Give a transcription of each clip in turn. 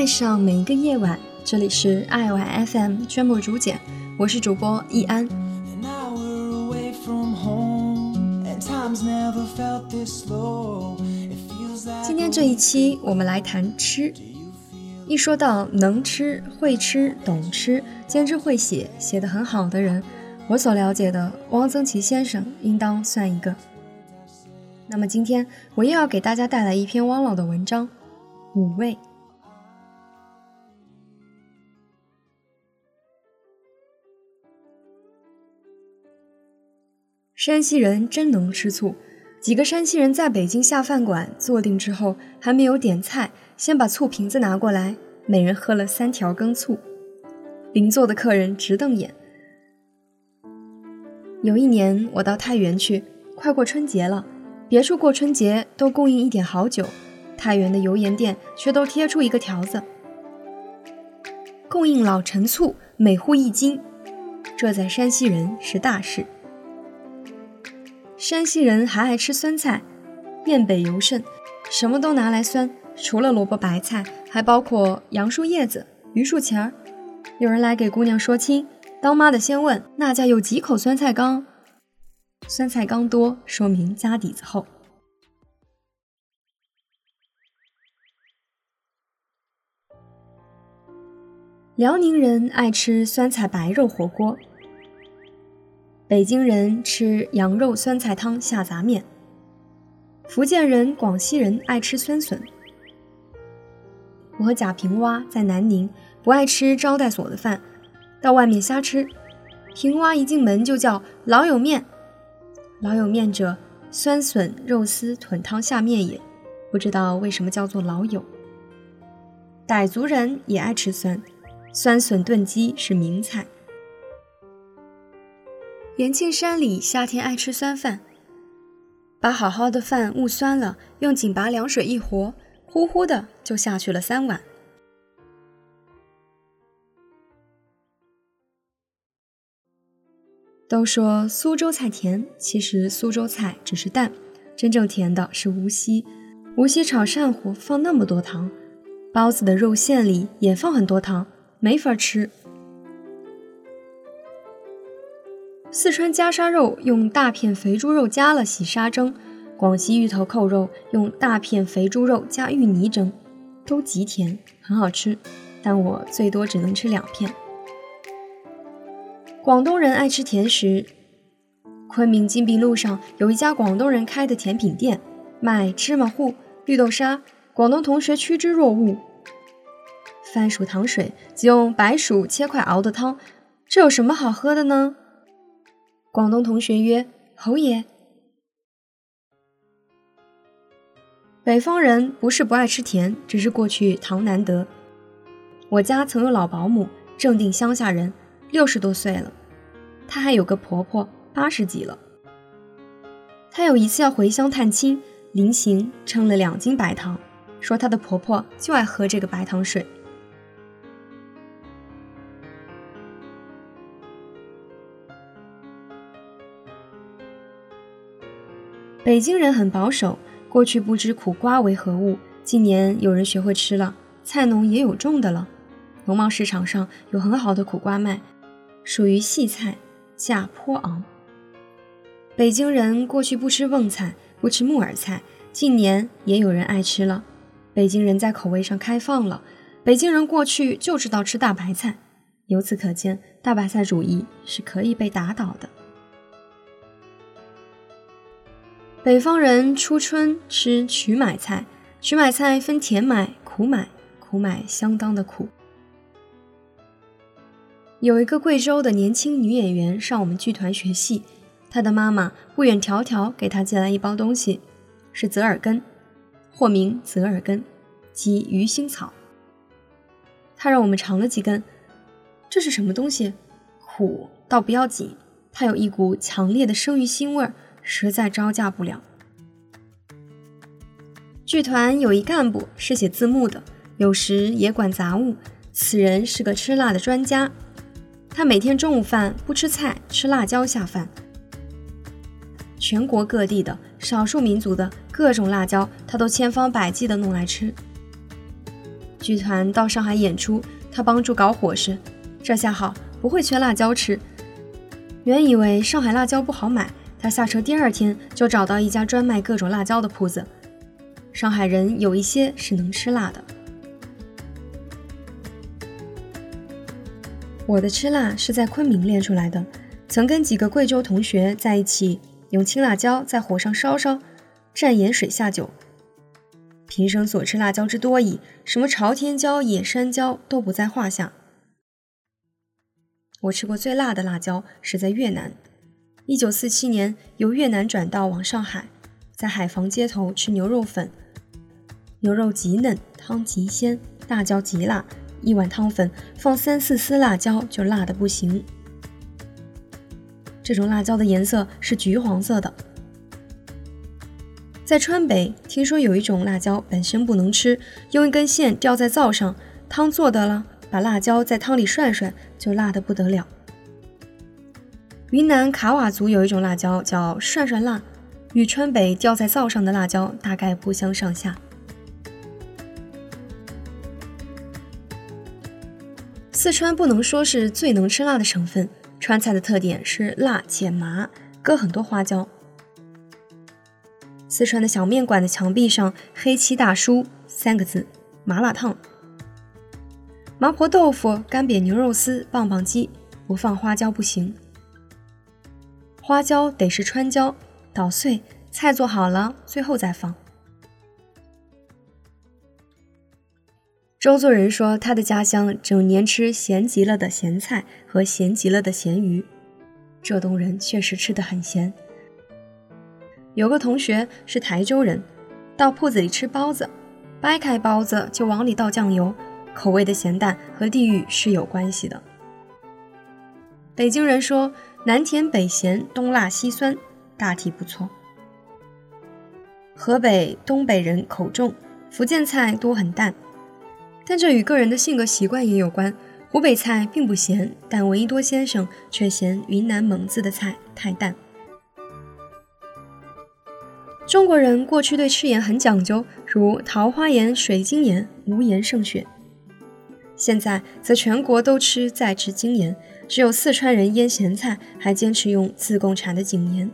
爱上每一个夜晚，这里是爱晚 FM 专播主简，我是主播易安。今天这一期我们来谈吃。一说到能吃、会吃、懂吃、兼之会写、写得很好的人，我所了解的汪曾祺先生应当算一个。那么今天我又要给大家带来一篇汪老的文章，《五味》。山西人真能吃醋。几个山西人在北京下饭馆坐定之后，还没有点菜，先把醋瓶子拿过来，每人喝了三条羹醋。邻座的客人直瞪眼。有一年我到太原去，快过春节了，别处过春节都供应一点好酒，太原的油盐店却都贴出一个条子：供应老陈醋，每户一斤。这在山西人是大事。山西人还爱吃酸菜，面北尤甚，什么都拿来酸，除了萝卜白菜，还包括杨树叶子、榆树钱儿。有人来给姑娘说亲，当妈的先问那家有几口酸菜缸，酸菜缸多，说明家底子厚。辽宁人爱吃酸菜白肉火锅。北京人吃羊肉酸菜汤下杂面，福建人、广西人爱吃酸笋。我和贾平凹在南宁不爱吃招待所的饭，到外面瞎吃。平凹一进门就叫老友面，老友面者，酸笋肉丝豚汤下面也，不知道为什么叫做老友。傣族人也爱吃酸，酸笋炖鸡是名菜。延庆山里夏天爱吃酸饭，把好好的饭焐酸了，用井拔凉水一和，呼呼的就下去了三碗。都说苏州菜甜，其实苏州菜只是淡，真正甜的是无锡。无锡炒鳝糊放那么多糖，包子的肉馅里也放很多糖，没法吃。四川夹沙肉用大片肥猪肉加了洗沙蒸，广西芋头扣肉用大片肥猪肉加芋泥蒸，都极甜，很好吃，但我最多只能吃两片。广东人爱吃甜食，昆明金碧路上有一家广东人开的甜品店，卖芝麻糊、绿豆沙，广东同学趋之若鹜。番薯糖水即用白薯切块熬的汤，这有什么好喝的呢？广东同学曰：“侯爷，北方人不是不爱吃甜，只是过去糖难得。我家曾有老保姆，正定乡下人，六十多岁了。她还有个婆婆，八十几了。她有一次要回乡探亲，临行称了两斤白糖，说她的婆婆就爱喝这个白糖水。”北京人很保守，过去不知苦瓜为何物，近年有人学会吃了，菜农也有种的了。农贸市场上有很好的苦瓜卖，属于细菜，价颇昂。北京人过去不吃瓮菜，不吃木耳菜，近年也有人爱吃了。北京人在口味上开放了，北京人过去就知道吃大白菜，由此可见，大白菜主义是可以被打倒的。北方人初春吃曲买菜，曲买菜分甜买、苦买，苦买相当的苦。有一个贵州的年轻女演员上我们剧团学戏，她的妈妈不远迢迢给她寄来一包东西，是泽尔根，或名泽尔根，即鱼腥草。她让我们尝了几根，这是什么东西？苦倒不要紧，它有一股强烈的生鱼腥味儿。实在招架不了。剧团有一干部是写字幕的，有时也管杂物。此人是个吃辣的专家，他每天中午饭不吃菜，吃辣椒下饭。全国各地的少数民族的各种辣椒，他都千方百计的弄来吃。剧团到上海演出，他帮助搞伙食，这下好，不会缺辣椒吃。原以为上海辣椒不好买，他下车第二天就找到一家专卖各种辣椒的铺子。上海人有一些是能吃辣的。我的吃辣是在昆明练出来的，曾跟几个贵州同学在一起，用青辣椒在火上烧烧，蘸盐水下酒。平生所吃辣椒之多矣，什么朝天椒、野山椒都不在话下。我吃过最辣的辣椒是在越南，一九四七年由越南转道往上海，在海防街头吃牛肉粉，牛肉极嫩，汤极鲜，辣椒极辣，一碗汤粉放三四丝辣椒就辣的不行。这种辣椒的颜色是橘黄色的。在川北，听说有一种辣椒本身不能吃，用一根线吊在灶上，汤做得了，把辣椒在汤里涮涮，就辣得不得了。云南卡瓦族有一种辣椒叫涮涮辣，与川北吊在灶上的辣椒大概不相上下。四川不能说是最能吃辣的省份，川菜的特点是辣且麻，搁很多花椒。四川的小面馆的墙壁上黑漆大书三个字：麻辣烫。麻婆豆腐、干煸牛肉丝、棒棒鸡，不放花椒不行。花椒得是川椒，捣碎，菜做好了，最后再放。周作人说，他的家乡整年吃咸极了的咸菜和咸极了的咸鱼，浙东人确实吃得很咸。有个同学是台州人，到铺子里吃包子，掰开包子就往里倒酱油，口味的咸淡和地域是有关系的。北京人说南甜北咸，东辣西酸，大体不错。河北、东北人口重，福建菜多很淡，但这与个人的性格习惯也有关。湖北菜并不咸，但闻一多先生却嫌云南蒙自的菜太淡。中国人过去对吃盐很讲究，如桃花盐、水晶盐，无盐胜雪。现在则全国都吃在制精盐，只有四川人腌咸菜还坚持用自贡产的井盐。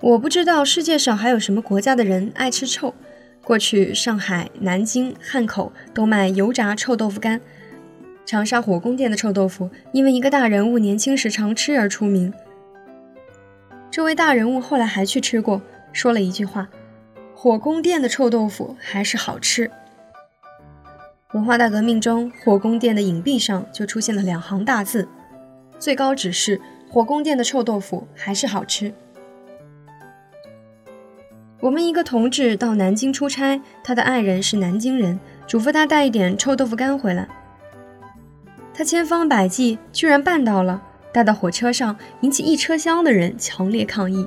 我不知道世界上还有什么国家的人爱吃臭。过去上海、南京、汉口都卖油炸臭豆腐干。长沙火宫殿的臭豆腐，因为一个大人物年轻时常吃而出名。这位大人物后来还去吃过，说了一句话：“火宫殿的臭豆腐还是好吃。”文化大革命中，火宫殿的影壁上就出现了两行大字：“最高指示：火宫殿的臭豆腐还是好吃。”我们一个同志到南京出差，他的爱人是南京人，嘱咐他带一点臭豆腐干回来。他千方百计，居然办到了，带到火车上，引起一车厢的人强烈抗议。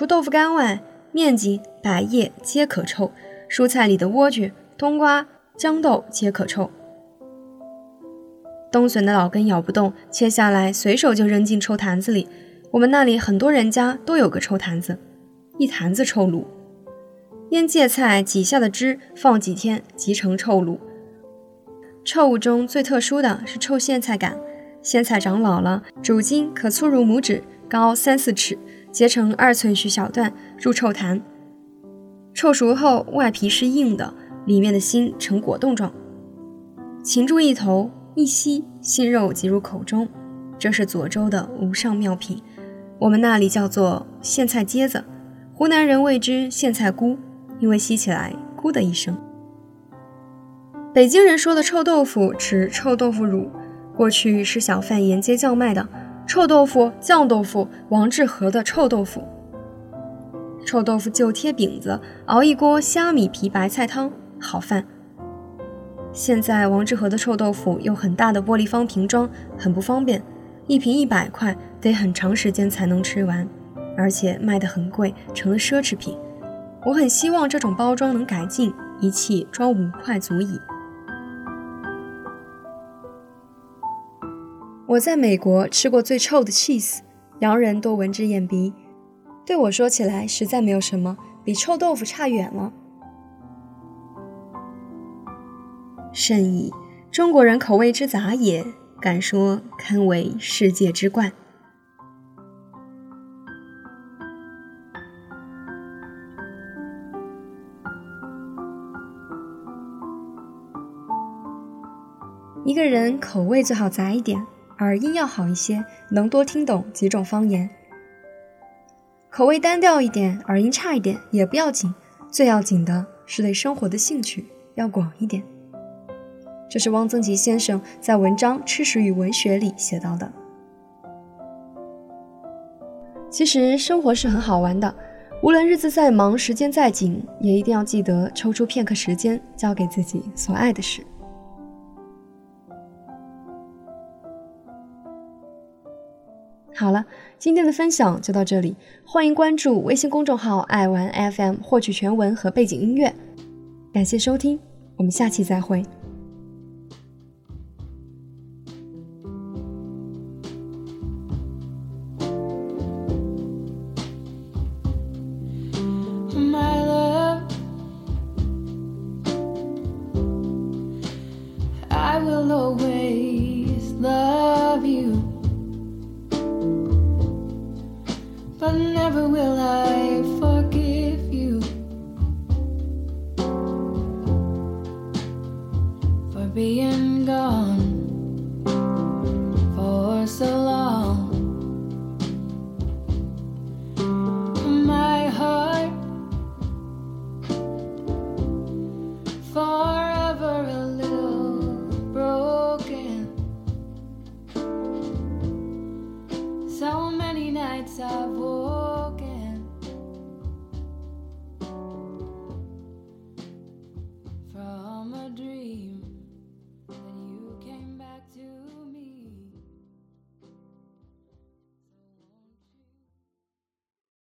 除豆腐干外，面筋、百叶皆可臭；蔬菜里的莴苣、冬瓜、豇豆皆可臭。冬笋的老根咬不动，切下来随手就扔进臭坛子里。我们那里很多人家都有个臭坛子。一坛子臭卤，腌芥菜挤下的汁放几天即成臭卤。臭物中最特殊的是臭苋菜杆，苋菜长老了，主茎可粗如拇指，高三四尺，截成二寸许小段，入臭坛。臭熟后，外皮是硬的，里面的心呈果冻状。擒住一头，一吸，心肉即入口中。这是左州的无上妙品，我们那里叫做苋菜疖子。湖南人谓之苋菜菇，因为吸起来“咕”的一声。北京人说的臭豆腐指臭豆腐乳，过去是小贩沿街叫卖的臭豆腐、酱豆腐、王致和的臭豆腐。臭豆腐就贴饼子，熬一锅虾米皮白菜汤，好饭。现在王致和的臭豆腐用很大的玻璃方瓶装，很不方便，一瓶一百块，得很长时间才能吃完。而且卖得很贵，成了奢侈品。我很希望这种包装能改进，一气装五块足矣。我在美国吃过最臭的 cheese，洋人都闻之眼鼻，对我说起来实在没有什么，比臭豆腐差远了。甚矣，中国人口味之杂也，敢说堪为世界之冠。一个人口味最好杂一点，耳音要好一些，能多听懂几种方言。口味单调一点，耳音差一点也不要紧，最要紧的是对生活的兴趣要广一点。这是汪曾祺先生在文章《吃食与文学》里写到的。其实生活是很好玩的，无论日子再忙，时间再紧，也一定要记得抽出片刻时间，交给自己所爱的事。好了，今天的分享就到这里，欢迎关注微信公众号“爱玩 FM” 获取全文和背景音乐。感谢收听，我们下期再会。But never will I